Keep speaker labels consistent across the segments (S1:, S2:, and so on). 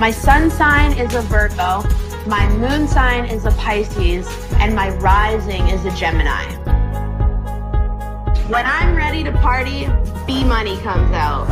S1: My sun sign is a Virgo, my moon sign is a Pisces, and my rising is a Gemini. When I'm ready to party, B money comes out.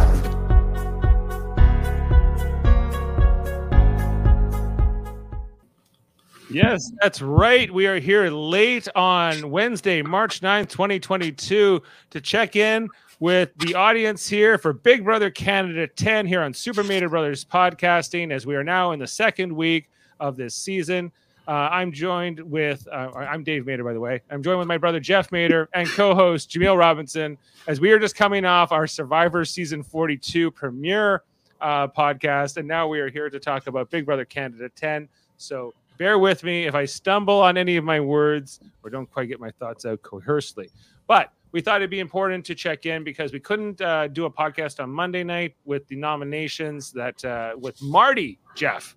S2: Yes, that's right. We are here late on Wednesday, March 9th, 2022, to check in with the audience here for Big Brother Canada 10 here on Super Mader Brothers podcasting as we are now in the second week of this season. Uh, I'm joined with, uh, I'm Dave Mader, by the way. I'm joined with my brother Jeff Mader and co host Jameel Robinson as we are just coming off our Survivor Season 42 premiere uh, podcast. And now we are here to talk about Big Brother Canada 10. So bear with me if I stumble on any of my words or don't quite get my thoughts out cohersely. But we thought it'd be important to check in because we couldn't uh, do a podcast on Monday night with the nominations that uh, with Marty Jeff,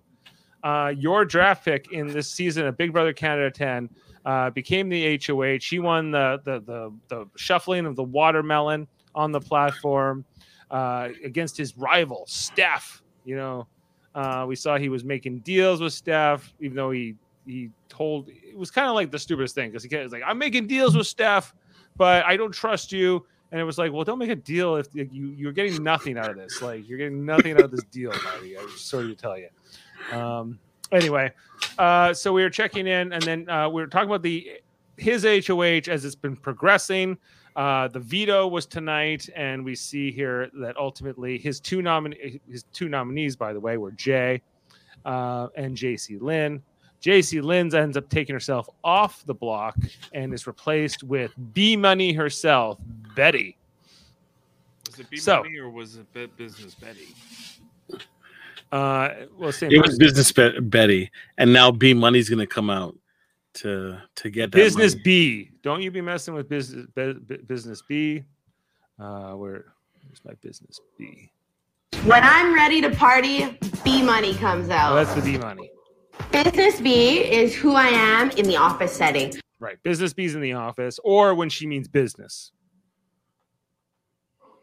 S2: uh, your draft pick in this season of Big Brother Canada 10 uh, became the HOH. He won the, the the the shuffling of the watermelon on the platform uh, against his rival Steph. You know, uh, we saw he was making deals with Steph, even though he he told it was kind of like the stupidest thing because he was like, "I'm making deals with Steph, but I don't trust you." And it was like, "Well, don't make a deal if you you're getting nothing out of this. Like, you're getting nothing out of this deal, Marty. I'm sorry to tell you." Um, anyway, uh, so we were checking in, and then uh, we were talking about the his HOH as it's been progressing. Uh, the veto was tonight, and we see here that ultimately his two nomin- his two nominees, by the way, were Jay uh, and Jacey-Lynne. Jacey-Lynne ends up taking herself off the block and is replaced with B Money herself, Betty.
S3: Was it B
S2: So-
S3: Money or was it Be- Business Betty?
S2: Uh, well, same
S4: It was business Be- Betty, and now B Money's gonna come out to to get that
S2: business
S4: money.
S2: B. Don't you be messing with business bu- bu- business B. Uh, where, where's my business B?
S1: When I'm ready to party, B money comes
S2: Oh,
S1: out.
S2: that's the B money.
S1: Business B is who I am in the office setting.
S2: Right. Business B's in the office, or when she means business.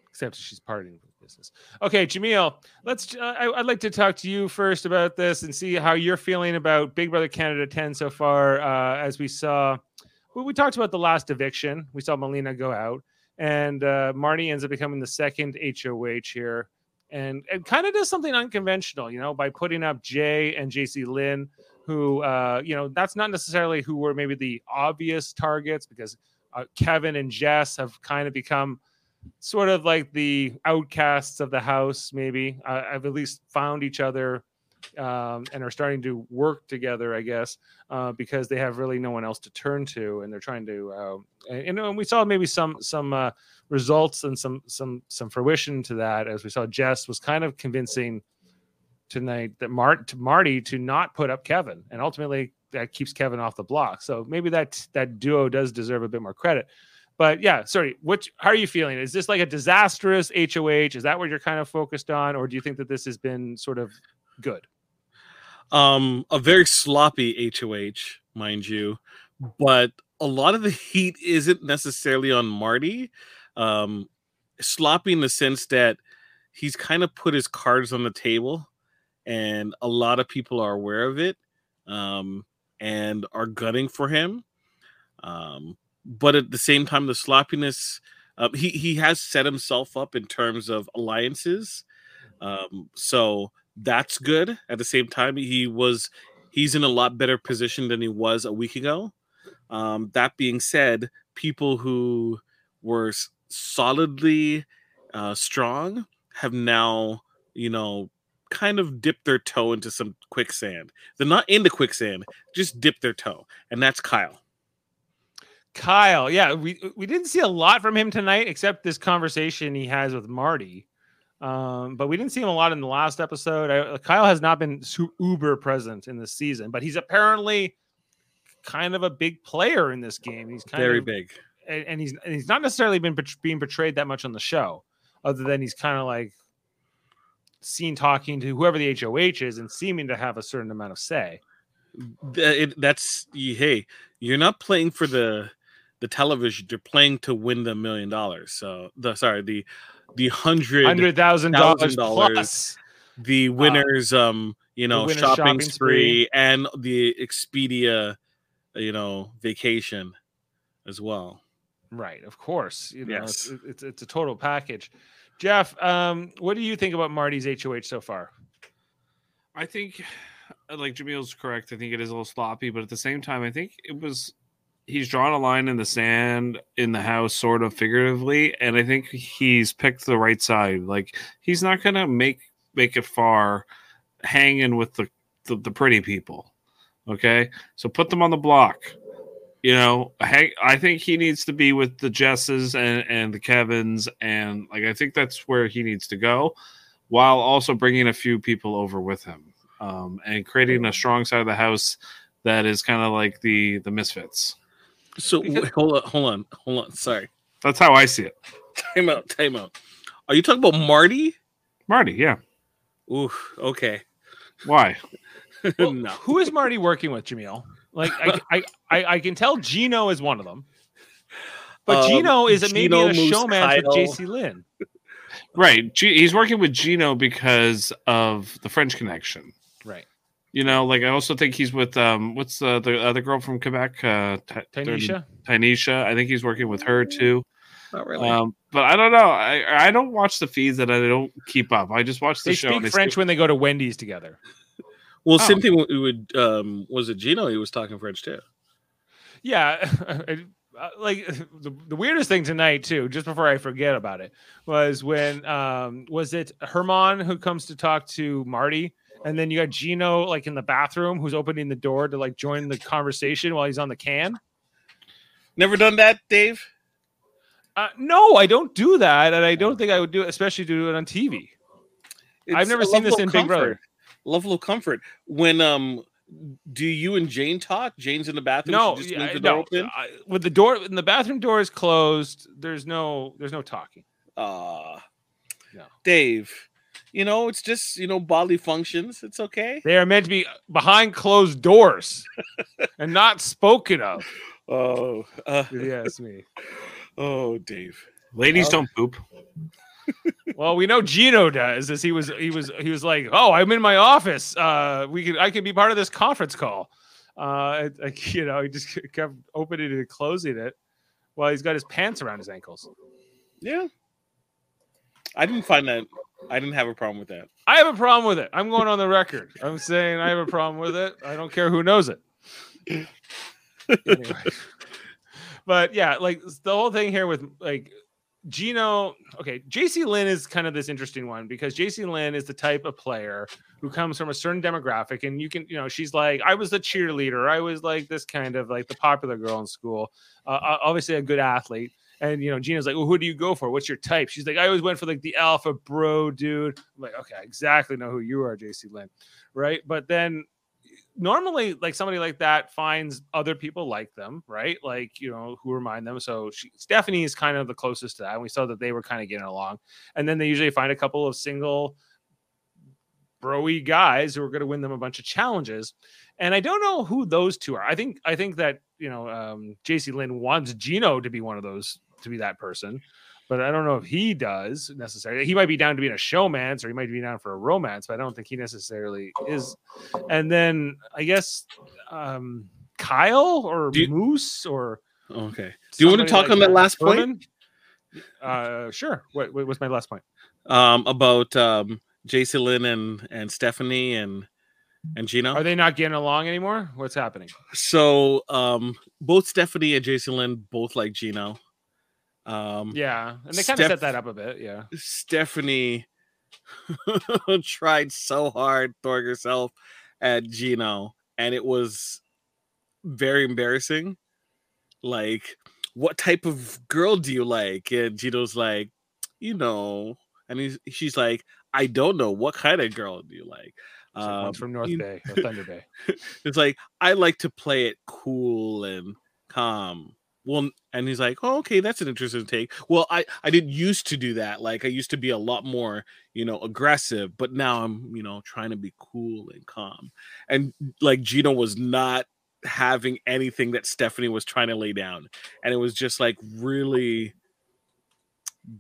S2: Except she's partying with business. Okay, Jameel, let's. Uh, I, I'd like to talk to you first about this and see how you're feeling about Big Brother Canada 10 so far. Uh, as we saw, well, we talked about the last eviction. We saw Melina go out, and uh, Marty ends up becoming the second HOH here, and and kind of does something unconventional, you know, by putting up Jay and Jacey-Lynne who uh, you know that's not necessarily who were maybe the obvious targets because uh, Kevin and Jess have kind of become sort of like the outcasts of the house. Maybe uh, I've at least found each other um, and are starting to work together, I guess, uh, because they have really no one else to turn to, and they're trying to. Uh, and, and we saw maybe some some uh, results and some some some fruition to that as we saw Jess was kind of convincing tonight that Mart to Marty to not put up Kevin, and ultimately that keeps Kevin off the block. So maybe that that duo does deserve a bit more credit. But yeah, sorry. Which how are you feeling? Is this like a disastrous HOH? Is that what you're kind of focused on, or do you think that this has been sort of good?
S4: Um a very sloppy HOH, mind you, but a lot of the heat isn't necessarily on Marty. Um sloppy in the sense that he's kind of put his cards on the table and a lot of people are aware of it um and are gunning for him. Um but at the same time the sloppiness uh, he he has set himself up in terms of alliances. Um so that's good. At the same time, he was he's in a lot better position than he was a week ago. Um, that being said, people who were solidly uh, strong have now, you know, kind of dipped their toe into some quicksand. They're not in the quicksand, just dip their toe, and that's Kyle.
S2: Kyle, yeah, we we didn't see a lot from him tonight, except this conversation he has with Marty. Um, but we didn't see him a lot in the last episode. I, Kyle has not been su- uber present in this season, but he's apparently kind of a big player in this game. He's kind
S4: Very
S2: of
S4: big.
S2: and, and he's and he's not necessarily been bet- being portrayed that much on the show, other than he's kind of like seen talking to whoever the HOH is and seeming to have a certain amount of say.
S4: It, that's hey, you're not playing for the the television. You're playing to win the million dollars. So the sorry the the hundred
S2: Hundred thousand dollars plus.
S4: the winners um you know,
S2: winter
S4: shopping,
S2: shopping
S4: spree,
S2: spree.
S4: and the Expedia, you know, vacation as well.
S2: Right, of course. You know,
S4: Yes.
S2: it's, it's it's a total package. Jeff, um, what do you think about Marty's HOH so far?
S3: I think, uh, like Jamil's correct. I think it is a little sloppy, but at the same time, I think it was. He's drawn a line in the sand in the house, sort of figuratively, and I think he's picked the right side. Like he's not gonna make make it far, hanging with the the, the pretty people. Okay, so put them on the block. You know, hang, I think he needs to be with the Jesses and and the Kevins, and like I think that's where he needs to go while also bringing a few people over with him um, and creating a strong side of the house that is kind of like the the misfits.
S4: So
S2: Because-
S4: wait, hold on, hold on, hold on. Sorry,
S3: That's how I see it.
S4: time out, time out. Are you talking about Marty?
S3: Marty, yeah.
S4: Ooh, okay.
S3: Why?
S2: Well,
S4: no.
S2: Who is Marty working with, Jamil? Like, I, I, I, I can tell Gino is one of them, but
S4: Um,
S2: Gino is maybe
S4: Gino,
S2: in a
S4: Moose,
S2: showmance with
S4: Kyle.
S2: Jacey-Lynne.
S3: Right. G- he's working with Gino because of the French connection.
S2: Right.
S3: You know, like I also think he's with um what's the the other girl from Quebec, uh Ty-
S2: Tanisha.
S3: I think he's working with her too.
S4: Not really.
S3: Um, but I don't know. I I don't watch the feeds and I don't keep up. I just watch the
S2: They
S3: show.
S2: speak
S3: and I
S2: French
S3: see-
S2: when they go to Wendy's together.
S4: well,
S3: oh.
S4: same thing with, with um, was it Gino? He was talking French too.
S2: Yeah, uh, like the, the weirdest thing tonight too. Just before I forget about it, was when um was it Herman who comes to talk to Marty, and then you got Gino like in the bathroom who's opening the door to like join the conversation while he's on the can.
S4: Never done that, Dave.
S2: Uh, no, I don't do that, and I don't think I would do it, especially to do it on TV. I've never seen this in
S4: of
S2: Big Brother.
S4: comfort. Level of comfort. When um, do you and Jane talk? Jane's in the bathroom.
S2: No,
S4: she just
S2: yeah,
S4: the
S2: no.
S4: door open.
S2: I, with the door, when the bathroom door is closed, there's no, there's no talking.
S4: Uh
S2: No.
S4: Dave. You know, it's just you know bodily functions. It's okay.
S2: They are meant to be behind closed doors and not spoken of.
S4: Oh, uh,
S2: you me.
S4: oh, Dave.
S3: Ladies don't poop.
S2: Well, we know Gino does, as he was he was he was like, "Oh, I'm in my office. Uh, we could I could be part of this conference call." Uh, like you know, he just kept opening it and closing it while he's got his pants around his ankles.
S4: Yeah. I didn't find that. I didn't have a problem with that.
S2: I have a problem with it. I'm going on the record. I'm saying I have a problem with it. I don't care who knows it. Anyway. But yeah, like the whole thing here with like Gino, okay, Jacey-Lynne is kind of this interesting one because Jacey-Lynne is the type of player who comes from a certain demographic, and you can, you know, she's like, I was the cheerleader, I was like this kind of like the popular girl in school, uh, uh, obviously a good athlete. And you know, Gina's like, well, who do you go for? What's your type? She's like, I always went for like the alpha bro dude. I'm like, okay, I exactly know who you are, Jacey-Lynne, right? But then normally like somebody like that finds other people like them right like you know who remind them so she, stephanie is kind of the closest to that and we saw that they were kind of getting along and then they usually find a couple of single broy guys who are going to win them a bunch of challenges and i don't know who those two are i think i think that you know um jc lynn wants gino to be one of those to be that person but I don't know if he does necessarily. He might be down to being a showmance, or he might be down for a romance, but I don't think he necessarily is. And then I guess um, Kyle or
S4: you-
S2: Moose or
S4: Okay. Do you want to talk
S2: like
S4: on that last point?
S2: Uh, sure. What, what was my last point?
S4: Um, about um, Jacey-Lynne and and Stephanie and and Gino.
S2: Are they not getting along anymore? What's happening?
S4: so um, both Stephanie and Jacey-Lynne both like Gino. Um,
S2: Yeah, and they kind of
S4: Steph-
S2: set that up a bit. Yeah.
S4: Stephanie tried so hard throwing herself at Gino, and it was very embarrassing. Like, what type of girl do you like? And Gino's like, you know, and he's, she's like, I don't know. What kind of girl do you like?
S2: One's
S4: Um,
S2: from North
S4: you-
S2: Bay or Thunder Bay.
S4: it's like I like to play it cool and calm. Well, and he's like, "Oh, okay, that's an interesting take." Well, I I didn't used to do that. Like I used to be a lot more, you know, aggressive, but now I'm, you know, trying to be cool and calm. And like Gino was not having anything that Stephanie was trying to lay down, and it was just like really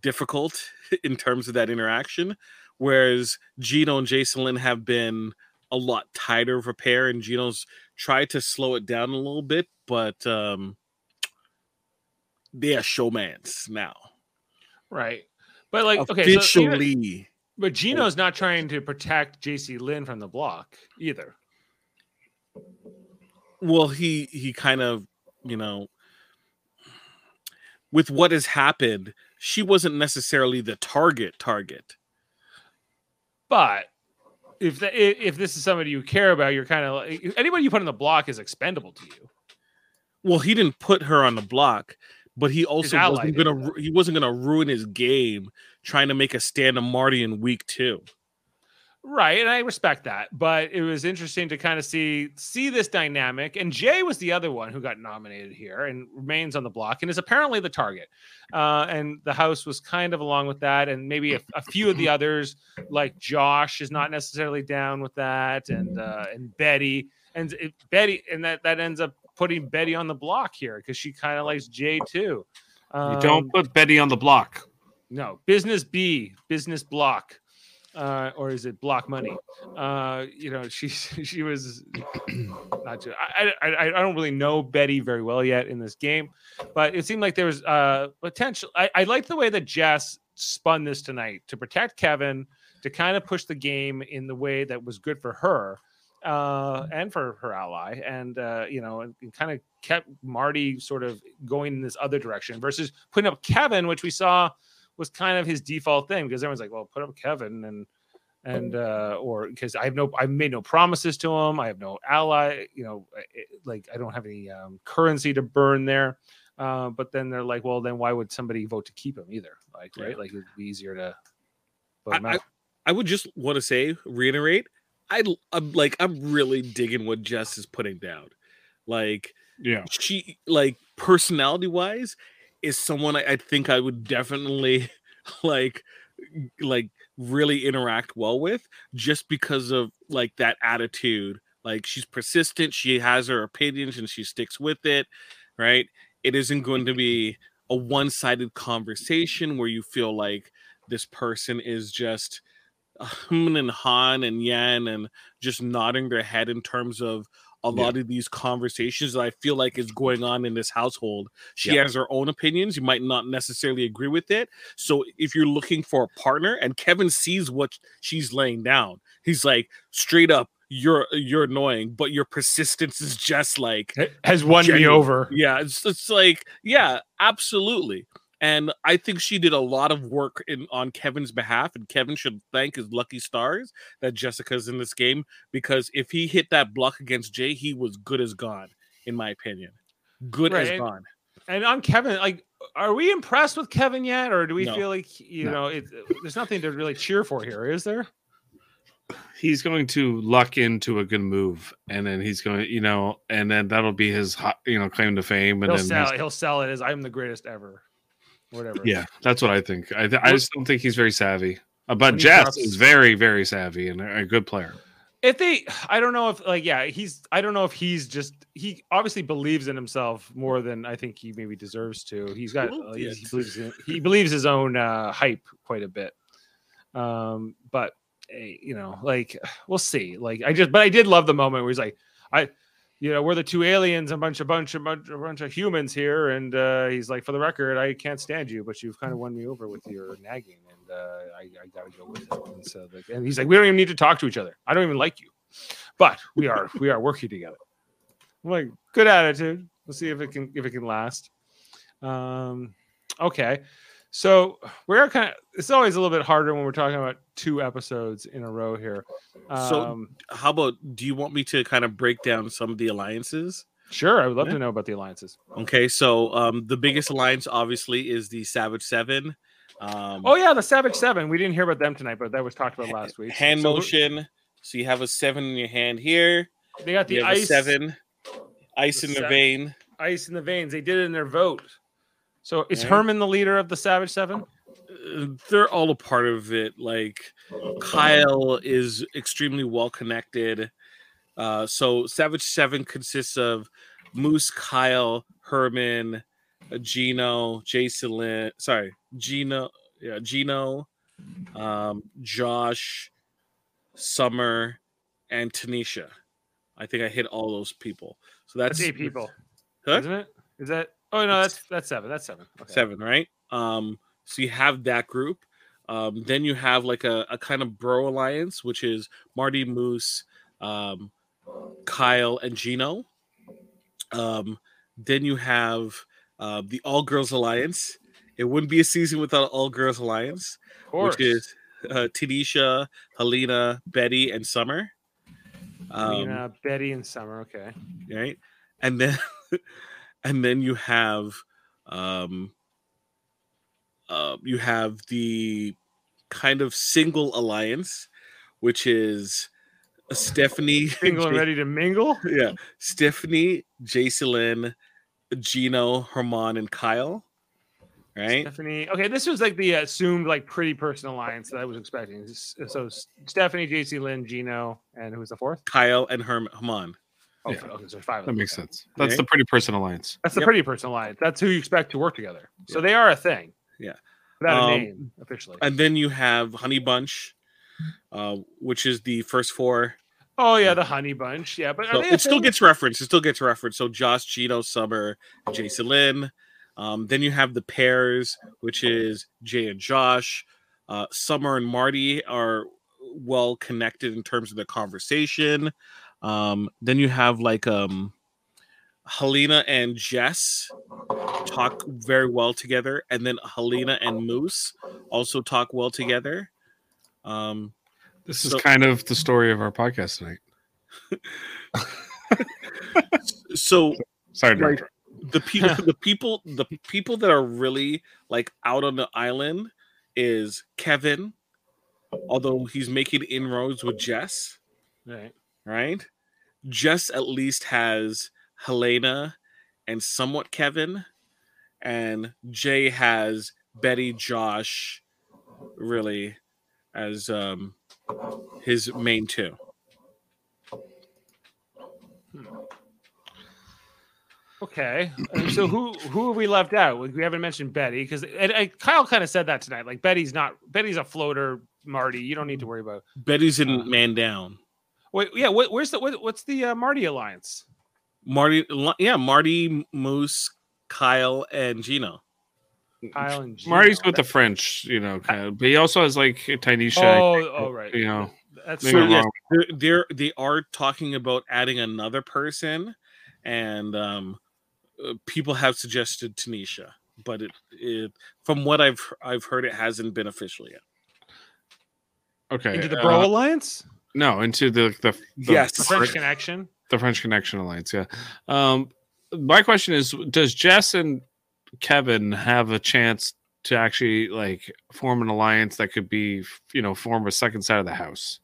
S4: difficult in terms of that interaction. Whereas Gino and Jacey-Lynne have been a lot tighter of a pair, and Gino's tried to slow it down a little bit, but um, they are showmances now.
S2: Right. But like okay, so even-
S4: Officially,
S2: but Gino's not trying to protect Jacey-Lynne from the block either.
S4: well, he he kind of you know with what has happened, she wasn't necessarily the target target.
S2: But if the, if this is somebody you care about, you're kind of like anybody you put on the block is expendable to you.
S4: Well, he didn't put her on the block, but he also wasn't gonna he wasn't gonna ruin his game trying to make a stand on Marty in week two.
S2: Right, and I respect that, but it was interesting to kind of see see this dynamic. And Jay was the other one who got nominated here and remains on the block and is apparently the target. Uh, and the house was kind of along with that, and maybe a, a few of the others, like Josh, is not necessarily down with that, and uh, and Betty and it, Betty, and that that ends up putting Betty on the block here because she kind of likes Jay too.
S3: You
S2: Um,
S3: don't put Betty on the block.
S2: no, business B, business block, uh, or is it block money? Uh, you know, she she was not. Too, I, I I don't really know Betty very well yet in this game, but it seemed like there was uh potential. I, I like the way that Jess spun this tonight to protect Kevin, to kind of push the game in the way that was good for her. Uh, and for her ally, and uh, you know, and, and kind of kept Marty sort of going in this other direction versus putting up Kevin, which we saw was kind of his default thing because everyone's like, well, put up Kevin and and uh or because I have no I made no promises to him. I have no ally, you know, I- I- like I don't have any um, currency to burn there. Uh, but then they're like, well, then why would somebody vote to keep him either? Like, right?
S4: Yeah.
S2: Like it'd be easier to vote
S4: I-
S2: out.
S4: I would just want to say, reiterate, I I'm like I'm really digging what Jess is putting down. Like
S3: Yeah.
S4: she like personality wise is someone I, I think I would definitely like like really interact well with just because of like that attitude like she's persistent she has her opinions and she sticks with it right it isn't going to be a one-sided conversation where you feel like this person is just hum and han and yan and just nodding their head in terms of a
S3: Yeah.
S4: lot of these conversations that I feel like is going on in this household. She
S3: Yeah.
S4: has her own opinions. You might not necessarily agree with it. So if you're looking for a partner and Kevin sees what she's laying down, he's like straight up, you're you're annoying, but your persistence is just like
S2: Has won me over.
S4: yeah, it's, it's like, yeah, absolutely. And I think she did a lot of work in on Kevin's behalf, and Kevin should thank his lucky stars that Jessica's in this game because if he hit that block against Jay, he was good as gone, in my opinion. Good
S2: Right,
S4: as
S2: and-
S4: gone.
S2: And on Kevin, like, are we impressed with Kevin yet, or do we
S4: No.
S2: feel like you
S3: No.
S2: know it, there's nothing to really cheer for here? Is there?
S3: He's going to luck into a good move, and then he's going, you know, and then that'll be his, hot- you know, claim to fame. And
S2: He'll
S3: then
S2: sell. it. He'll sell it as I'm the greatest ever. Whatever.
S3: yeah, that's what I think. I, th- I just don't think he's very savvy. Uh, but
S2: he
S3: Jess
S2: drops-
S3: is very, very savvy and a a good player.
S2: if they i don't know if like yeah he's i don't know if he's just he obviously believes in himself more than i think he maybe deserves to he's got
S4: Little
S2: uh, he, he believes in, he believes his own uh hype quite a bit um but eh, you know like we'll see like i just but i did love the moment where he's like i you know we're the two aliens a bunch a bunch a bunch a bunch of humans here and uh he's like for the record i can't stand you but you've kind of won me over with your nagging and uh i, I gotta go with it. And so and he's like we don't even need to talk to each other. I don't even like you but we are we are working together. I'm like good attitude. We'll see if it can if it can last. Um okay so we're kind of it's always a little bit harder when we're talking about two episodes in a row here
S4: So-
S2: um
S4: How about do you want me to kind of break down some of the alliances?
S2: sure i would love
S4: Yeah.
S2: to know about the alliances
S4: Okay, so um the biggest alliance obviously is the Savage Seven. Um
S2: Oh yeah, the Savage Seven. We didn't hear about them tonight, but that was talked about last week.
S4: hand
S2: So
S4: motion. So you have a seven in your hand here.
S2: They got the
S4: you have a
S2: ice,
S4: seven, ice
S2: the
S4: in the vein.
S2: ice in the veins. They did it in their vote. So is
S4: Right.
S2: Herman the leader of the Savage Seven?
S4: Uh, They're all a part of it. Like Kyle is extremely well connected. Uh, so Savage Seven consists of Moose, Kyle, Herman, uh, Gino, Jason, Lynn. sorry, Gino, yeah, Gino, um, Josh, Summer, and Tanisha. I think I hit all those people. So that's,
S2: That's eight people,
S4: Huh?
S2: isn't it? Is that? Oh no, that's that's seven. That's seven. Okay.
S4: seven, right? Um, so you have that group. Um, then you have like a, a kind of bro alliance, which is Marty Moose, um, Kyle, and Gino. Um, then you have uh, the All Girls Alliance. It wouldn't be a season without All Girls Alliance,
S2: Of course.
S4: which is uh, Tanisha, Helena, Betty, and Summer. Um,
S2: Lena, Betty, and Summer. Okay.
S4: right and then and then you have um uh, you have the kind of single alliance which is stephanie
S2: Single and
S4: Ja-
S2: ready to mingle.
S4: yeah stephanie jacelyn gino herman and kyle right
S2: Stephanie. Okay, this was like the assumed like pretty person alliance that I was expecting. So Stephanie, JC, Lynn, Gino, and who's the fourth?
S4: kyle and Herm- herman
S2: Oh,
S3: Yeah.
S2: f- okay, so five.
S3: That makes
S2: Okay.
S3: sense. That's
S4: Right?
S3: the pretty person alliance.
S2: That's the
S4: Yep.
S2: pretty person alliance. That's who you expect to work together. So they are a thing.
S4: Yeah.
S2: Without a
S4: Um,
S2: name officially.
S4: and then you have honey bunch uh, which is the first four
S2: oh yeah, the Honey Bunch. Yeah, but
S4: So it still gets referenced. It still gets referenced. So Josh, Gino, Summer, Jacey-Lynne. Um, then you have the pairs, which is Jay and Josh. Uh, Summer and Marty are well connected in terms of the conversation. Um, then you have like um, Helena and Jess talk very well together, and then Helena and Moose also talk well together. Um,
S3: This is
S4: So-
S3: kind of the story of our podcast tonight.
S4: so
S3: Sorry,
S4: Like- the people the people the people that are really like out on the island is Kevin, although he's making inroads with Jess,
S2: Right.
S4: right? Jess at least has Helena and somewhat Kevin, and Jay has Betty, Josh, really as um his main two.
S2: Okay. So who who have we left out? We haven't mentioned Betty because Kyle kind of said that tonight. Like Betty's not Betty's a floater. Marty, you don't need to worry about.
S4: Betty's in
S2: Uh,
S4: Man Down.
S2: Wait, yeah. What, where's the what, what's the uh, Marty alliance?
S4: Marty, yeah, Marty, Moose, Kyle, and Gino.
S2: Kyle and Gino.
S3: Marty's with the French, you know, kind of, but he also has like Tanisha.
S2: Oh, oh, right.
S3: You know,
S2: That's
S3: maybe
S4: So yes,
S3: wrong.
S4: they're, they're they are talking about adding another person, and um, uh, people have suggested Tanisha, but it, it from what I've I've heard, it hasn't been official yet.
S3: okay.
S2: into the
S3: uh,
S2: Bro alliance,
S3: no, into the the, the
S4: Yes.
S2: the French connection.
S3: the French Connection Alliance. Yeah. Um, my question is: Does Jess and Kevin have a chance to actually like form an alliance that could be, you know, form a second side of the house?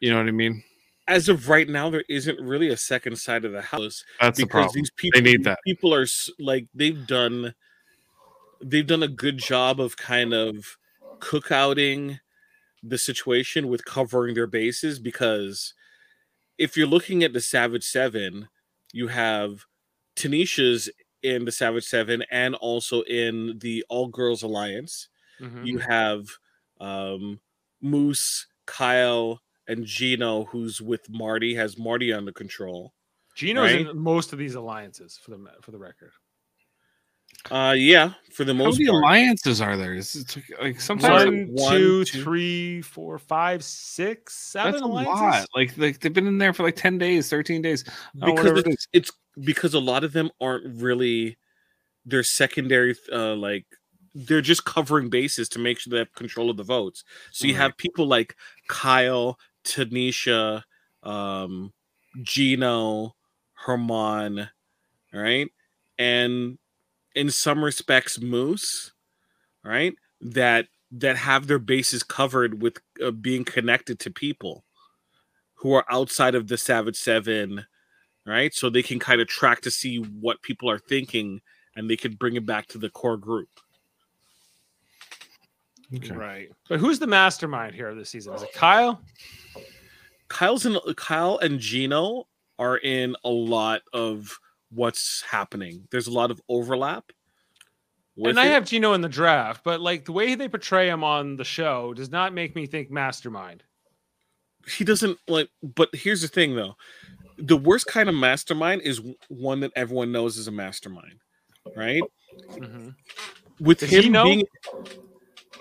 S3: You know what I mean?
S4: As of right now, there isn't really a second side of the house
S3: That's the
S4: because
S3: problem.
S4: these people
S3: need that.
S4: people are s- like they've done they've done a good job of kind of cookouting the situation with covering their bases because if you're looking at the Savage Seven, you have Tanisha's in the Savage Seven and also in the All Girls Alliance.
S2: Mhm.
S4: You have um, Moose, Kyle, and Gino, who's with Marty, has Marty under control.
S2: Gino's
S4: right?
S2: in most of these alliances for the for the record.
S4: Uh, yeah, for the most.
S3: How
S4: most
S3: many
S4: part.
S3: alliances are there? Is it like sometimes
S4: One,
S2: One,
S4: one,
S2: two,
S4: two.
S2: three, four, five, six, seven
S3: that's a
S2: alliances.
S3: lot. Like, like they've been in there for like ten days, thirteen days. Oh,
S4: because
S3: whatever it
S4: it's, because a lot of them aren't really they're secondary uh like they're just covering bases to make sure they have control of the votes so you
S3: Right.
S4: have people like kyle tanisha um gino herman right and in some respects moose right that that have their bases covered with uh, being connected to people who are outside of the savage seven right? So they can kind of track to see what people are thinking and they could bring it back to the core group.
S3: Okay.
S2: Right. But who's the mastermind here this season? Is it Kyle?
S4: Kyle's in Kyle and Gino are in a lot of what's happening. There's a lot of overlap.
S2: and I
S4: it.
S2: have Gino in the draft, but like the way they portray him on the show does not make me think mastermind.
S4: he doesn't like. But here's the thing, though: the worst kind of mastermind is one that everyone knows is a mastermind, right?
S2: Mhm.
S4: With
S2: Does
S4: him
S2: he know?
S4: being,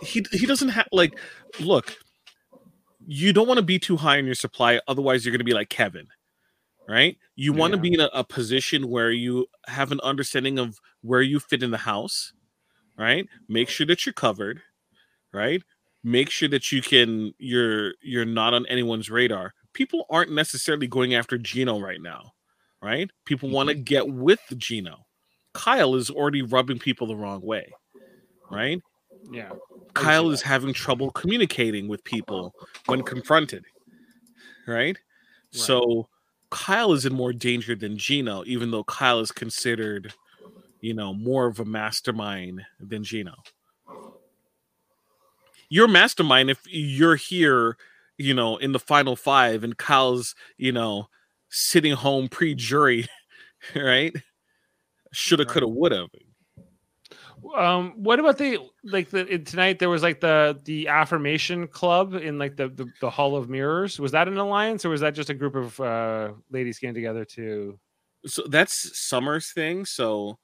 S4: he he doesn't have like. Look, you don't want to be too high on your supply, otherwise you're going to be like Kevin, right? You want to
S2: Yeah.
S4: be in a, a position where you have an understanding of where you fit in the house, right? Make sure that you're covered, right? Make sure that you can you're you're not on anyone's radar. People aren't necessarily going after Gino right now, right? People want to get with Gino. Kyle is already rubbing people the wrong way, right?
S2: Yeah.
S4: Kyle is having trouble communicating with people when confronted. Right? So Kyle is in more danger than Gino, even though Kyle is considered, you know, more of a mastermind than Gino. You're mastermind if you're here, you know, in the final five and Kyle's, you know, sitting home pre jury, right? Shoulda, coulda, woulda.
S2: Um, what about the like the in- tonight? There was like the the affirmation club in like the, the the Hall of Mirrors. Was that an alliance or was that just a group of uh ladies getting together to?
S4: so that's Summer's thing. So,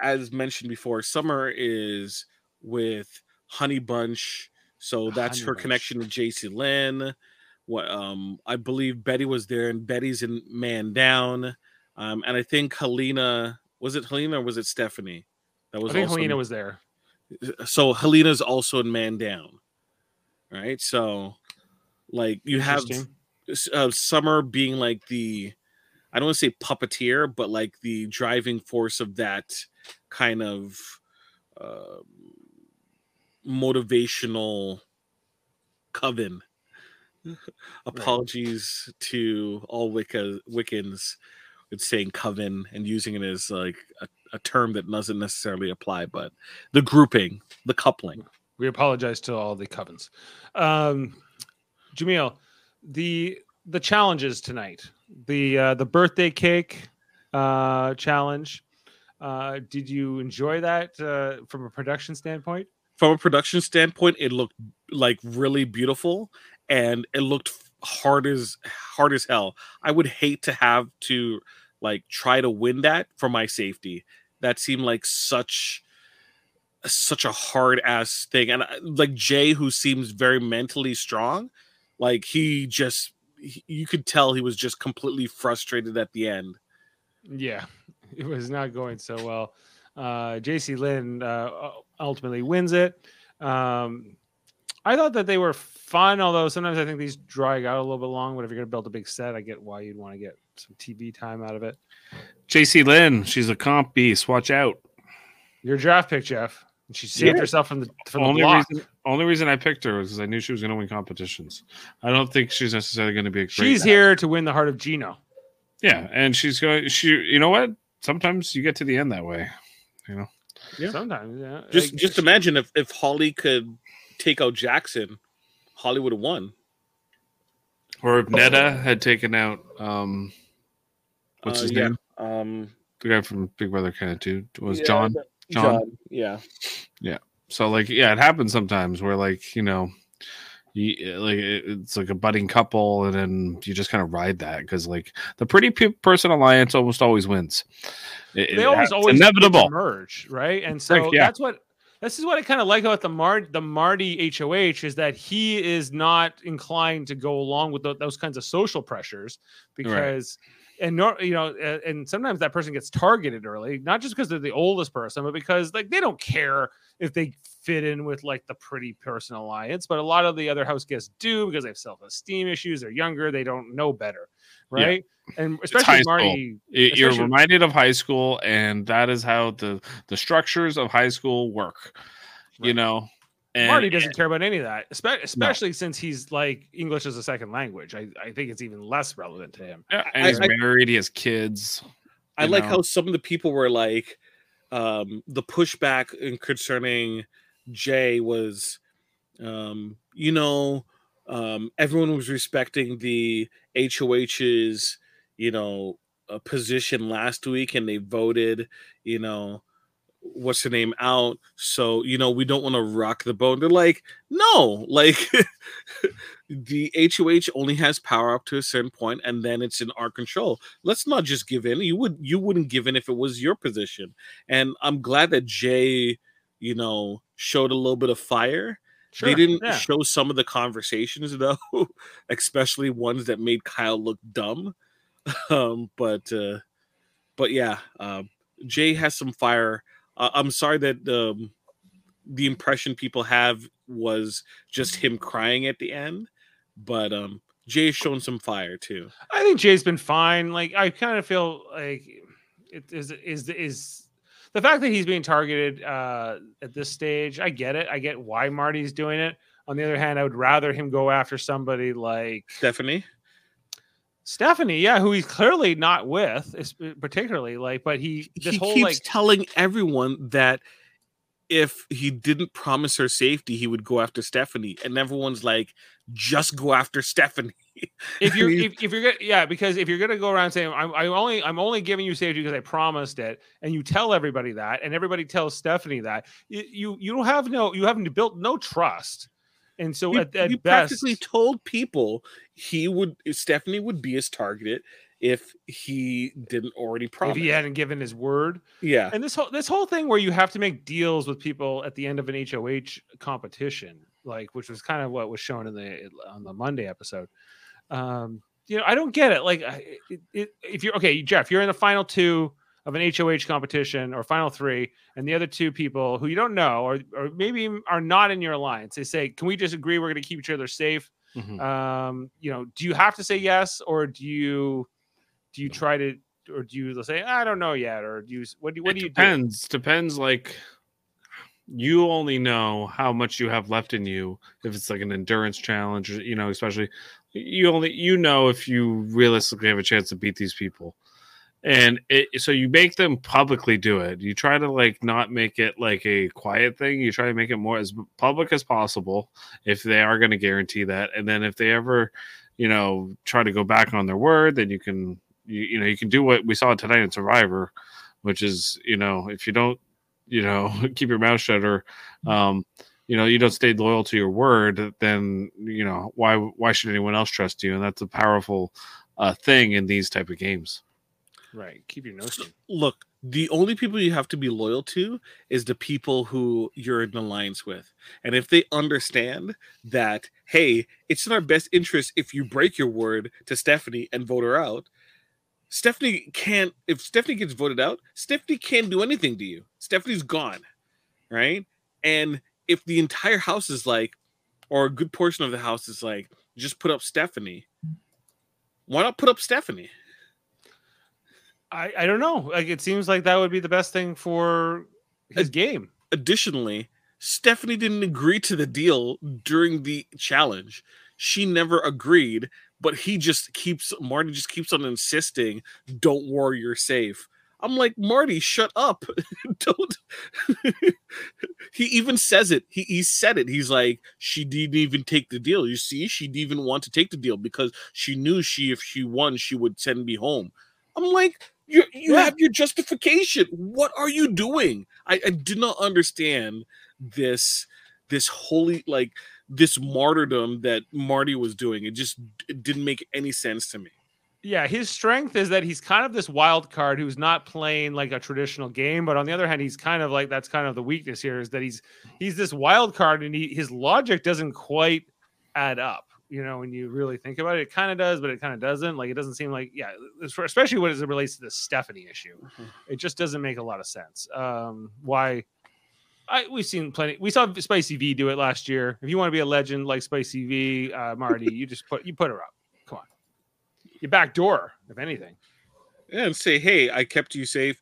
S4: as mentioned before, Summer is with Honey Bunch. So that's
S2: Honey
S4: her
S2: Bunch.
S4: connection with Jacey-Lynne. What um I believe Betty was there, and Betty's in Man Down. Um, and I think Helena was it Helena or was it Stephanie? That
S2: I
S4: was
S2: think
S4: also
S2: Helena was there.
S4: so Helena's also in Man Down. Right? So like you have uh, Summer being like the I don't want to say puppeteer, but like the driving force of that kind of uh, motivational coven. Apologies to all Wicca Wiccans with saying coven and using it as like a, a term that doesn't necessarily apply, but the grouping, the coupling.
S2: We apologize to all the covens. Um, Jamil, the the challenges tonight, the uh, the birthday cake uh, challenge. Uh, did you enjoy that uh, from a production standpoint?
S4: from a production standpoint, it looked like really beautiful and it looked hard as hard as hell. I would hate to have to like try to win that for my safety. That seemed like such such a hard ass thing. And like Jay, who seems very mentally strong, like he just he- you could tell he was just completely frustrated at the end.
S2: Yeah, it was not going so well. Uh, Jacey-Lynne uh, ultimately wins it. Um, I thought that they were fun, although sometimes I think these drag out a little bit long. But if you're going to build a big set, I get why you'd want to get some TV time out of it.
S3: Jacey-Lynne, she's a comp beast. Watch out.
S2: Your draft pick, Jeff. And she saved
S4: Yeah.
S2: herself from the from the
S3: only
S2: block.
S3: reason, only reason I picked her was because I knew she was going to win competitions. I don't think she's necessarily going to be a great.
S2: She's here to win the heart of Gino.
S3: Yeah, and she's going. She, you know what? Sometimes you get to the end that way. You know.
S4: Yeah.
S2: Sometimes, yeah.
S4: Just
S2: Like,
S4: just imagine if if Holly could take out Jackson, Holly would have won.
S3: Or if Netta had taken out um, what's
S4: Uh,
S3: his
S4: yeah.
S3: name?
S4: Um,
S3: The guy from Big Brother kind of too was
S4: yeah,
S3: John.
S4: that-
S3: John.
S4: Yeah. Yeah.
S3: So like, yeah, it happens sometimes where like you know, you, like it's like a budding couple, and then you just kind of ride that because like the pretty pe- person alliance almost always wins. It-
S2: they
S3: it-
S2: always
S3: it's
S2: always
S3: inevitable.
S2: merge, right? And so
S3: Correct, yeah.
S2: that's what this is what I kind of like about the Mar the Marty HOH is that he is not inclined to go along with tho- those kinds of social pressures because and nor, you know and, and sometimes that person gets targeted early not just because they're the oldest person but because like they don't care if they fit in with like the pretty person alliance but a lot of the other house guests do because they have self-esteem issues they're younger they don't know better
S3: Yeah.
S2: right and especially
S3: school.
S2: Marty
S3: It- you're reminded of high school, and that is how the the structures of high school work. You know, and
S2: Marty doesn't care about any of that, espe- especially since he's like English as a second language. I, I think it's even less relevant to him.
S3: Yeah, and
S4: I-
S3: he's
S4: I-
S3: married. He has kids.
S4: I like
S3: know.
S4: how some of the people were like, um, the pushback in concerning Jay was, um, you know, um, everyone was respecting the HOH's, you know, uh, position last week, and they voted, you know, what's her name out. So, you know, we don't want to rock the boat. They're like, no, like the HOH only has power up to a certain point and then it's in our control. Let's not just give in. You would you wouldn't give in if it was your position. And I'm glad that Jay, you know, showed a little bit of fire.
S2: Sure,
S4: They didn't
S2: yeah.
S4: show some of the conversations though, especially ones that made Kyle look dumb. Um, but uh, but yeah, um, Jay has some fire. Uh, I'm sorry that um, the impression people have was just him crying at the end, but um, Jay's shown some fire too.
S2: I think Jay's been fine. Like I kind of feel like it is is is the fact that he's being targeted uh, at this stage. I get it. I get why Marty's doing it. On the other hand, I would rather him go after somebody like
S4: Stephanie,
S2: Stephanie, yeah, who he's clearly not with, is- particularly like. But he this
S4: he
S2: whole
S4: keeps
S2: like
S4: telling everyone that if he didn't promise her safety, he would go after Stephanie, and everyone's like, "Just go after Stephanie."
S2: if you're if, if you're gonna yeah because if you're gonna go around saying I'm, I'm only i'm only giving you safety because i promised it and you tell everybody that and everybody tells stephanie that you you, don't have no you haven't built no trust and so
S4: he,
S2: at, at
S4: he
S2: best
S4: practically told people he would Stephanie would be his target if he didn't already promise.
S2: if he hadn't given his word.
S4: Yeah,
S2: and this whole this whole thing where you have to make deals with people at the end of an hoh competition like which was kind of what was shown in the on the monday episode. Um you know i don't get it. Like it, it, if you're okay jeff you're in the final two of an hoh competition or final three and the other two people who you don't know or, or maybe are not in your alliance they say can we just agree we're going to keep each other safe.
S3: Mhm.
S2: um you know do you have to say yes or do you do you try to or do you say i don't know yet or do you what do you what
S3: it
S2: do you do
S3: depends. Depends. Like you only know how much you have left in you. If it's like an endurance challenge, you know, especially you only you know if you realistically have a chance to beat these people. And it, so you make them publicly do it. You try to like not make it like a quiet thing. You try to make it more as public as possible if they are going to guarantee that. And then if they ever, you know, try to go back on their word, then you can you, you know you can do what we saw tonight in Survivor, which is you know if you don't you know keep your mouth shut or um you know you don't stay loyal to your word then you know why why should anyone else trust you and that's a powerful uh thing in these type of games
S2: right keep your nose clean.
S4: look, the only people you have to be loyal to is the people who you're in alliance with. And if they understand that, hey, it's in our best interest if you break your word to Stephanie and vote her out, Stephanie can't, if Stephanie gets voted out, Stephanie can't do anything to you. Stephanie's gone, right? And if the entire house is like, or a good portion of the house is like, just put up Stephanie, why not put up Stephanie?
S2: I, I don't know. Like it seems like that would be the best thing for his game.
S4: additionally, Stephanie didn't agree to the deal during the challenge. She never agreed, but he just keeps Marty just keeps on insisting, "Don't worry, you're safe." I'm like, Marty, shut up. Don't. he even says it. He, he said it. He's like, she didn't even take the deal. You see, she didn't even want to take the deal because she knew she, if she won, she would send me home. I'm like, you, you
S2: Yeah.
S4: have your justification. What are you doing? I, I did not understand this, this holy, like, this martyrdom that Marty was doing. It just it didn't make any sense to me.
S2: Yeah, his strength is that he's kind of this wild card who's not playing like a traditional game, but on the other hand, he's kind of like that's kind of the weakness here is that he's he's this wild card and he, his logic doesn't quite add up. You know, when you really think about it, it kind of does, but it kind of doesn't. Like it doesn't seem like yeah, especially when it relates to the Stephanie issue. It just doesn't make a lot of sense. Um, why? I we've seen plenty. We saw Spicy V do it last year. If you want to be a legend like Spicy V, uh, Marty, you just put you put her up. Come on, you back door if anything.
S4: Yeah, and say, hey, I kept you safe.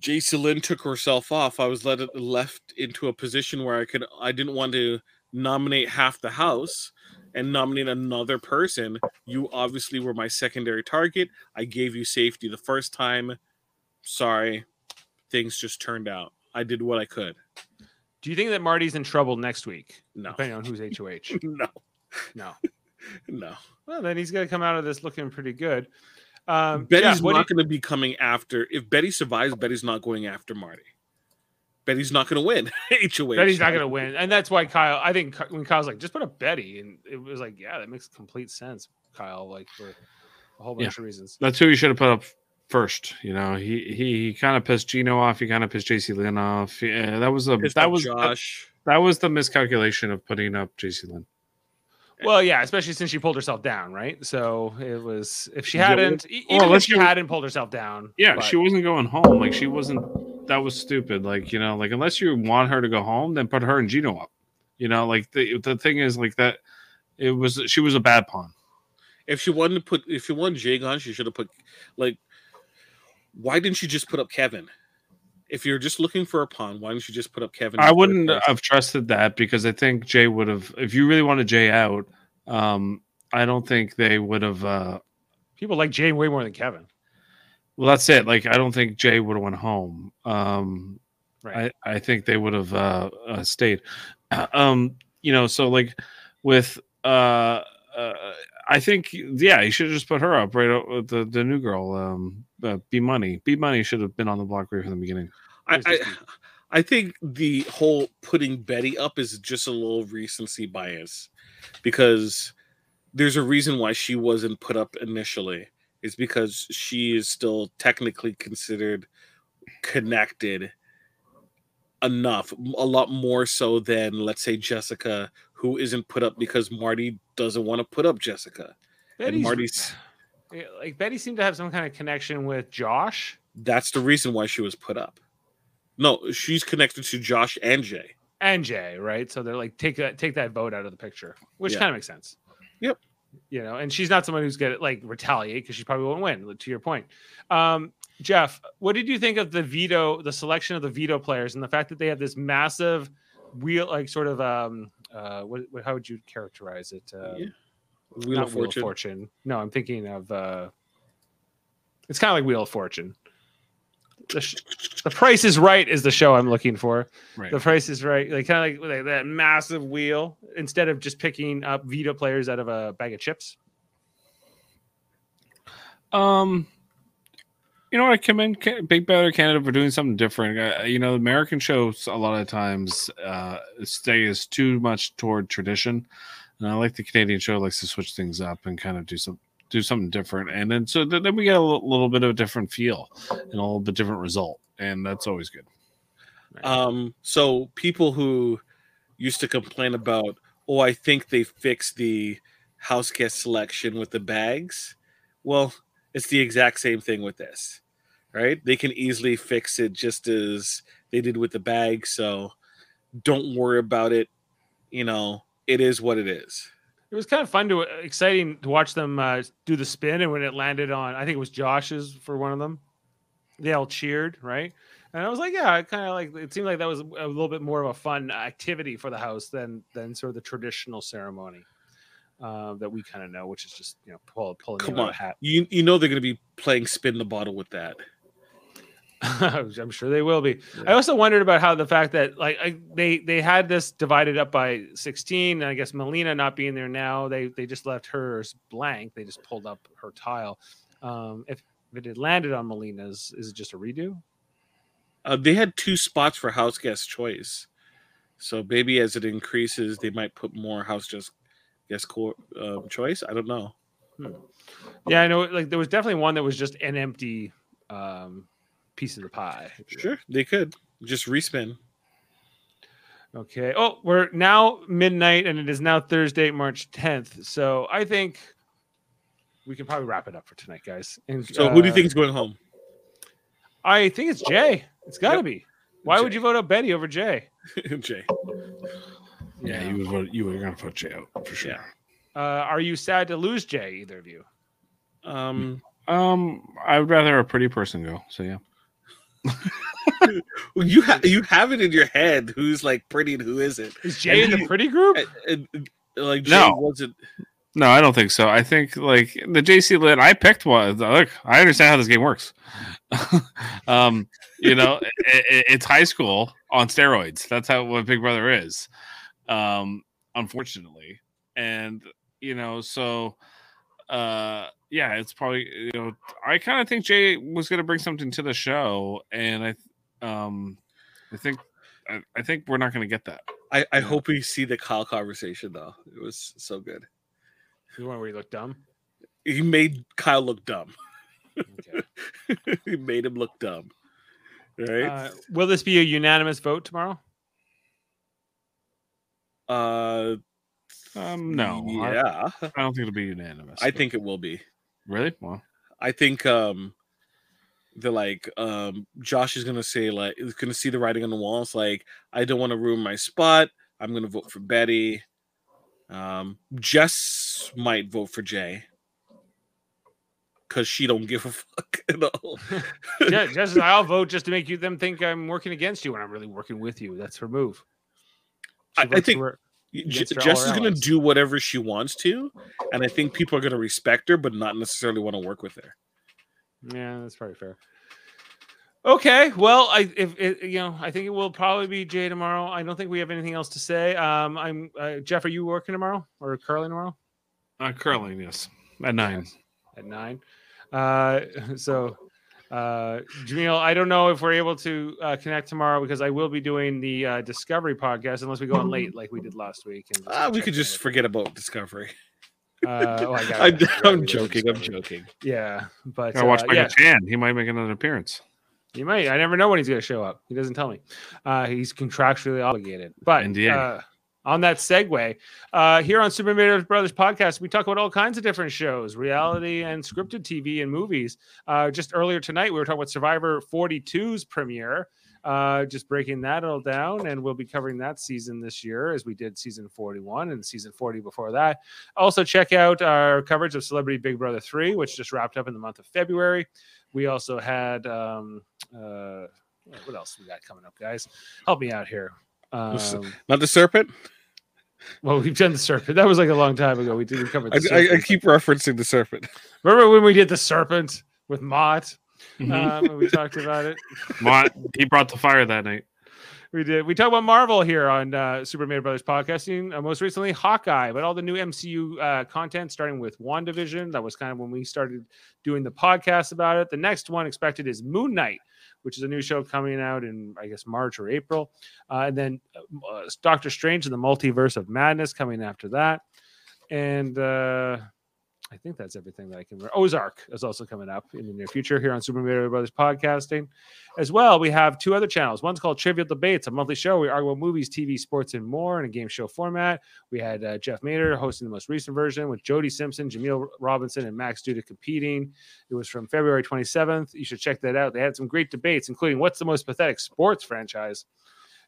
S4: Jacey-Lynne took herself off. I was let left into a position where I could I didn't want to nominate half the house and nominate another person. You obviously were my secondary target. I gave you safety the first time. Sorry. Things just turned out. I did what I could.
S2: Do you think that Marty's in trouble next week?
S4: No.
S2: Depending on who's HOH.
S4: No.
S2: No.
S4: No.
S2: Well, then he's going to come out of this looking pretty good. Um,
S4: Betty's
S2: yeah, what
S4: not going to be coming after. If Betty survives, Betty's not going after Marty. Betty's not going to win. HOH.
S2: Betty's not going to win, and that's why Kyle. I think when Kyle's like, just put up Betty, and it was like, yeah, that makes complete sense, Kyle. Like for a whole bunch of reasons.
S3: That's who he should have put up first. You know, he he, he kind of pissed Gino off. He kind of pissed Jacey-Lynne off. Yeah, that was a
S4: Pissed
S3: that was
S4: Josh.
S3: that was the miscalculation of putting up Jacey-Lynne.
S2: Well, yeah, especially since she pulled herself down, right? So it was if she hadn't,
S3: well,
S2: even if
S3: unless
S2: she hadn't pulled herself down,
S3: Yeah,
S2: but-
S3: she wasn't going home. Like she wasn't. That was stupid. Like you know, like unless you want her to go home, then put her and Gino up. You know, like the the thing is like that. It was she was a bad pawn.
S4: If she wanted to put, if she wanted Jake on, she should have put, like, why didn't you just put up Kevin? If you're just looking for a pawn, why didn't you just put up Kevin?
S3: I wouldn't have trusted that because I think Jay would have. If you really wanted Jay out, um, I don't think they would have. Uh,
S2: people like Jay way more than Kevin.
S3: well, that's it. Like I don't think Jay would have went home. Um,
S2: Right.
S3: I, I think they would have uh, uh, stayed. Um, you know, so like with uh, uh, I think yeah, you should have just put her up right out with the the new girl. Um, uh, B Money, B Money should have been on the block right from the beginning.
S4: I, I, I think the whole putting Betty up is just a little recency bias because there's a reason why she wasn't put up initially. Is because she is still technically considered connected enough, a lot more so than let's say Jessica, who isn't put up because Marty doesn't want to put up Jessica. And Marty's
S2: yeah, like Betty seemed to have some kind of connection with Josh
S4: that's the reason why she was put up. No, she's connected to Josh and Jay.
S2: and Jay, right? So they're like take that take that vote out of the picture, which
S4: Yeah.
S2: kind of makes sense.
S4: Yep.
S2: You know, and she's not someone who's gonna like retaliate because she probably won't win. To your point, um, Jeff, what did you think of the veto, the selection of the veto players, and the fact that they have this massive wheel, like sort of um, uh, what, what how would you characterize it? Uh,
S4: Yeah. Wheel
S2: not
S4: of
S2: Wheel
S4: Fortune.
S2: of Fortune. No, I'm thinking of. uh It's kind of like Wheel of Fortune. The, sh- the Price is Right is the show I'm looking for.
S3: Right.
S2: The Price is Right, like kind of like, like that massive wheel. Instead of just picking up veto players out of a bag of chips.
S3: Um, you know what? I commend Ca- Big Brother Canada for doing something different. Uh, you know, American shows a lot of times uh, stays too much toward tradition, and I like the Canadian show likes to switch things up and kind of do some do something different, and then so th- then we get a little, little bit of a different feel and a little bit different result, and that's always good.
S4: Um, so people who used to complain about, oh, I think they fixed the house guest selection with the bags. Well, it's the exact same thing with this, right? They can easily fix it just as they did with the bag. So don't worry about it. You know, it is what it is.
S2: It was kind of fun to exciting to watch them uh, do the spin, and when it landed on, I think it was Josh's for one of them. They all cheered, right? And I was like, yeah, I kind of like it seemed like that was a little bit more of a fun activity for the house than than sort of the traditional ceremony uh, that we kind of know, which is just you know pull, pulling
S4: Come
S2: you out
S4: on.
S2: a hat.
S4: You you know they're going to be playing spin the bottle with that.
S2: I'm sure they will be. I also wondered about how the fact that like I, they they had this divided up by 16, and I guess Melina not being there now, they they just left hers blank. They just pulled up her tile. Um, if, if it had landed on Melina's, is it just a redo?
S4: Uh, they had two spots for house guest choice, so maybe as it increases, they might put more house just guest co- um, choice. I don't know.
S2: Yeah, I know. Like there was definitely one that was just an empty um, piece of the pie. if you will.
S4: Sure, they could just respin.
S2: Okay. Oh, we're now midnight, and it is now Thursday, March 10th. So I think we can probably wrap it up for tonight, guys. And,
S4: So who do you
S2: uh,
S4: think is going home?
S2: I think it's Jay. It's got to
S4: Yep.
S2: be. Why would you vote up Betty over Jay?
S4: Jay.
S3: Yeah, you would vote, you were going to put Jay out for sure.
S4: Yeah.
S2: Uh, are you sad to lose Jay? Either of you?
S4: Um,
S3: Um, I would rather a pretty person go. So yeah.
S4: Well, you have you have it in your head who's like pretty and who isn't.
S2: Is Jay in the pretty group?
S4: And- and, like Jay
S3: No.
S4: wasn't.
S3: No, I don't think so. I think like the JC Lit, I picked one. Look, I understand how this game works. um, you know, i i it's high school on steroids. That's how what Big Brother is. Um, unfortunately, and you know, so uh, yeah, it's probably you know, I kind of think Jay was going to bring something to the show, and I, um, I think I, I think we're not going to get that.
S4: I, I
S3: Yeah.
S4: hope we see the Kyle conversation though. It was so good.
S2: The one where he looked dumb.
S4: He made Kyle look dumb.
S2: Okay.
S4: he made him look dumb. Right?
S2: Uh, will this be a unanimous vote tomorrow?
S4: Uh,
S3: Um, no,
S4: yeah,
S3: I don't think it'll be unanimous.
S4: I
S3: but-
S4: think it will be.
S3: really. Well,
S4: I think um the like um Josh is gonna say like is gonna see the writing on the wall. It's like I don't want to ruin my spot. I'm gonna vote for Betty. Um Jess might vote for Jay. Cause she don't give a fuck at all.
S2: yeah, just I'll vote just to make you them think I'm working against you when I'm really working with you. That's her move. She
S4: I- I think-
S2: for-
S4: Je-
S2: her-
S4: Jess is gonna do whatever she wants to, and I think people are gonna respect her, but not necessarily want to work with her.
S2: Yeah, that's probably fair. Okay, well, I if it, you know, I think it will probably be Jay tomorrow. I don't think we have anything else to say. Um, I'm uh, Jeff. Are you working tomorrow or curling tomorrow
S3: uh, curling, yes, at nine.
S2: at nine? Uh, so, uh, Jamil, I don't know if we're able to uh, connect tomorrow because I will be doing the uh, Discovery podcast unless we go on late like we did last week. And just
S4: Ah, we could just
S2: with-
S4: forget about Discovery.
S2: Uh, oh, I got
S4: I'm,
S2: it.
S4: I'm
S2: We did
S4: joking. I'm joking.
S2: Yeah, but
S3: I watch
S2: uh,
S3: Michael
S2: yeah.
S3: Chan. He might make another appearance.
S2: He might. I never know when he's going to show up. He doesn't tell me. Uh, he's contractually obligated. But
S3: NDA.
S2: uh, on that segue, uh, here on Super Mario Brothers podcast, we talk about all kinds of different shows, reality and scripted TV and movies. Uh, just earlier tonight, we were talking about Survivor 42's premiere. Uh, just breaking that all down, and we'll be covering that season this year as we did season 41 and season 40 before that. Also, check out our coverage of Celebrity Big Brother 3, which just wrapped up in the month of February. We also had um, uh, what else we got coming up, guys? Help me out here. Um,
S4: Not the serpent.
S2: Well, we've done the serpent. That was like a long time ago. We did we covered.
S4: I,
S2: The
S4: I, I keep referencing the serpent.
S2: Remember when we did the serpent with Mott?
S3: Mhm.
S2: Um, and we talked about it.
S3: Mott, he brought the fire that night.
S2: We did. We talked about Marvel here on uh, Super Mario Brothers podcasting. Uh, most recently, Hawkeye, but all the new MCU uh, content, starting with WandaVision. That was kind of when we started doing the podcast about it. The next one expected is Moon Knight, which is a new show coming out in, I guess, March or April. Uh, and then uh, Doctor Strange and the Multiverse of Madness coming after that. And uh, I think that's everything that I can. remember. Ozark is also coming up in the near future here on Super Mario Brothers podcasting. As well, we have two other channels. One's called Trivial Debates, a monthly show. We argue about movies, TV, sports, and more in a game show format. We had uh, Jeff Mader hosting the most recent version with Jody Simpson, Jameel Robinson, and Max Duda competing. It was from February 27th. You should check that out. They had some great debates, including what's the most pathetic sports franchise.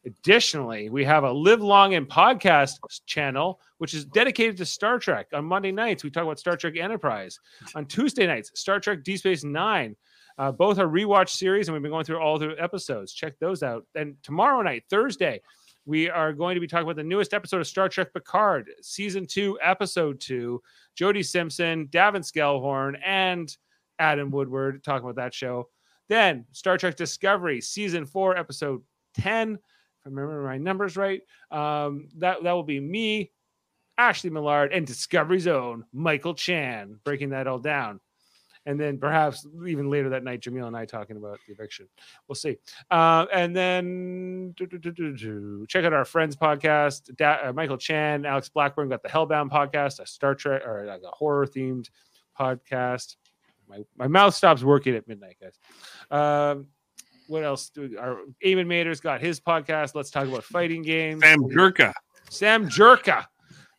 S2: Additionally, we have a live long and podcast channel, which is dedicated to Star Trek. On Monday nights, we talk about Star Trek Enterprise. On Tuesday nights, Star Trek Deep Space Nine. Uh, both are rewatch series, and we've been going through all the episodes. Check those out. And tomorrow night, Thursday, we are going to be talking about the newest episode of Star Trek Picard, season two, episode two. Jodie Simpson, Davin Skellhorn, and Adam Woodward talking about that show. Then Star Trek Discovery, season four, episode 10. If I remember my numbers right, um, that, that will be me, Ashley Millard, and Discovery Zone Michael Chan breaking that all down. And then perhaps even later that night, Jamil and I talking about the eviction. We'll see. Uh, and then check out our friends podcast. Da- uh, Michael Chan, Alex Blackburn got the Hellbound podcast, a Star Trek or like a horror themed podcast. My, my mouth stops working at midnight, guys. Um, what else? Do, our Eamon Mader's got his podcast. Let's talk about fighting games.
S3: Sam Jerka.
S2: Sam Jerka.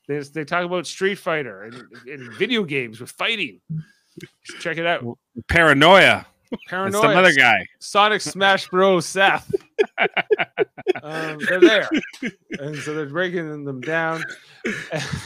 S2: They, they talk about Street Fighter and, and video games with fighting. Check it out.
S3: Paranoia.
S2: Paranoia.
S3: some other guy.
S2: Sonic Smash Bros. Seth. um, they're there, and so they're breaking them down.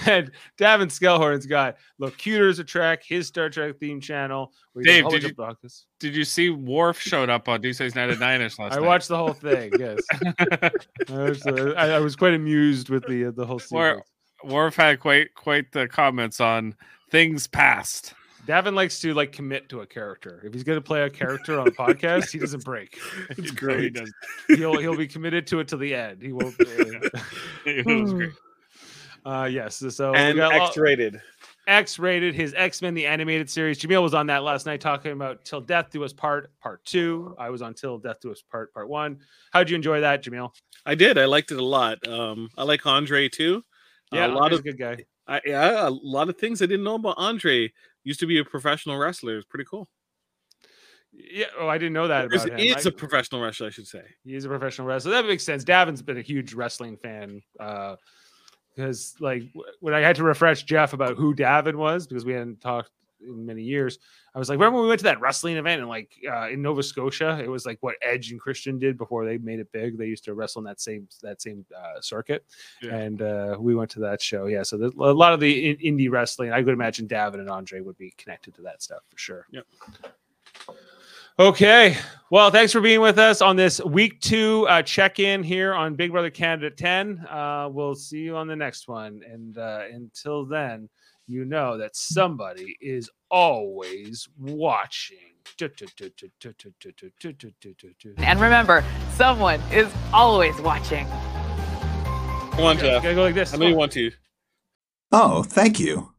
S2: And Davin Skellhorn's got Locutors of Trek, his Star Trek theme channel. where he does a
S3: Dave, did
S2: podcasts.
S3: Did you see Worf showed up on Tuesday's Night at Nine-ish last night?
S2: I
S3: night?
S2: watched the whole thing. Yes, I was, uh, I, I was quite amused with the uh, the whole sequence.
S3: Worf had quite quite the comments on things past.
S2: Davin likes to like commit to a character. If he's going to play a character on a podcast, he doesn't break.
S4: It's
S3: he
S4: great.
S3: does-
S2: He'll he'll be committed to it to the end. He won't.
S3: It was great.
S2: Uh, yes. So we
S4: and X-rated.
S2: X rated, his X Men the animated series. Jamil was on that last night talking about Till Death Do Us Part Part Two. I was on Till Death Do Us Part Part One. How'd you enjoy that, Jamil?
S4: I did. I liked it a lot. Um, I like Andre too.
S2: Yeah,
S4: a lot
S2: Andre's
S4: of
S2: a good guy.
S4: I, yeah, a lot of things I didn't know about Andre. Used to be a professional wrestler. It's pretty cool.
S2: Yeah, oh, I didn't know that
S4: It's,
S2: about him.
S4: it's
S2: I-
S4: a professional wrestler, I should say.
S2: He's a professional wrestler. That makes sense. Davin's been a huge wrestling fan. Uh because like w- when I had to refresh Jeff about who Davin was, because we hadn't talked in many years, I was like, remember when we went to that wrestling event in like uh, in Nova Scotia? It was like what Edge and Christian did before they made it big. They used to wrestle in that same that same uh, circuit,
S3: Yeah.
S2: and uh, we went to that show. Yeah, so a lot of the in- indie wrestling, I could imagine Davin and Andre would be connected to that stuff for sure.
S4: Yep.
S2: Okay. Well, thanks for being with us on this week two uh, check in here on Big Brother Canada 10. Uh, we'll see you on the next one. And uh, until then, you know that somebody is always watching.
S5: And remember, someone is always watching.
S4: Come on, Jeff.
S2: Gotta go like this.
S4: I know you want to.
S6: Oh, thank you.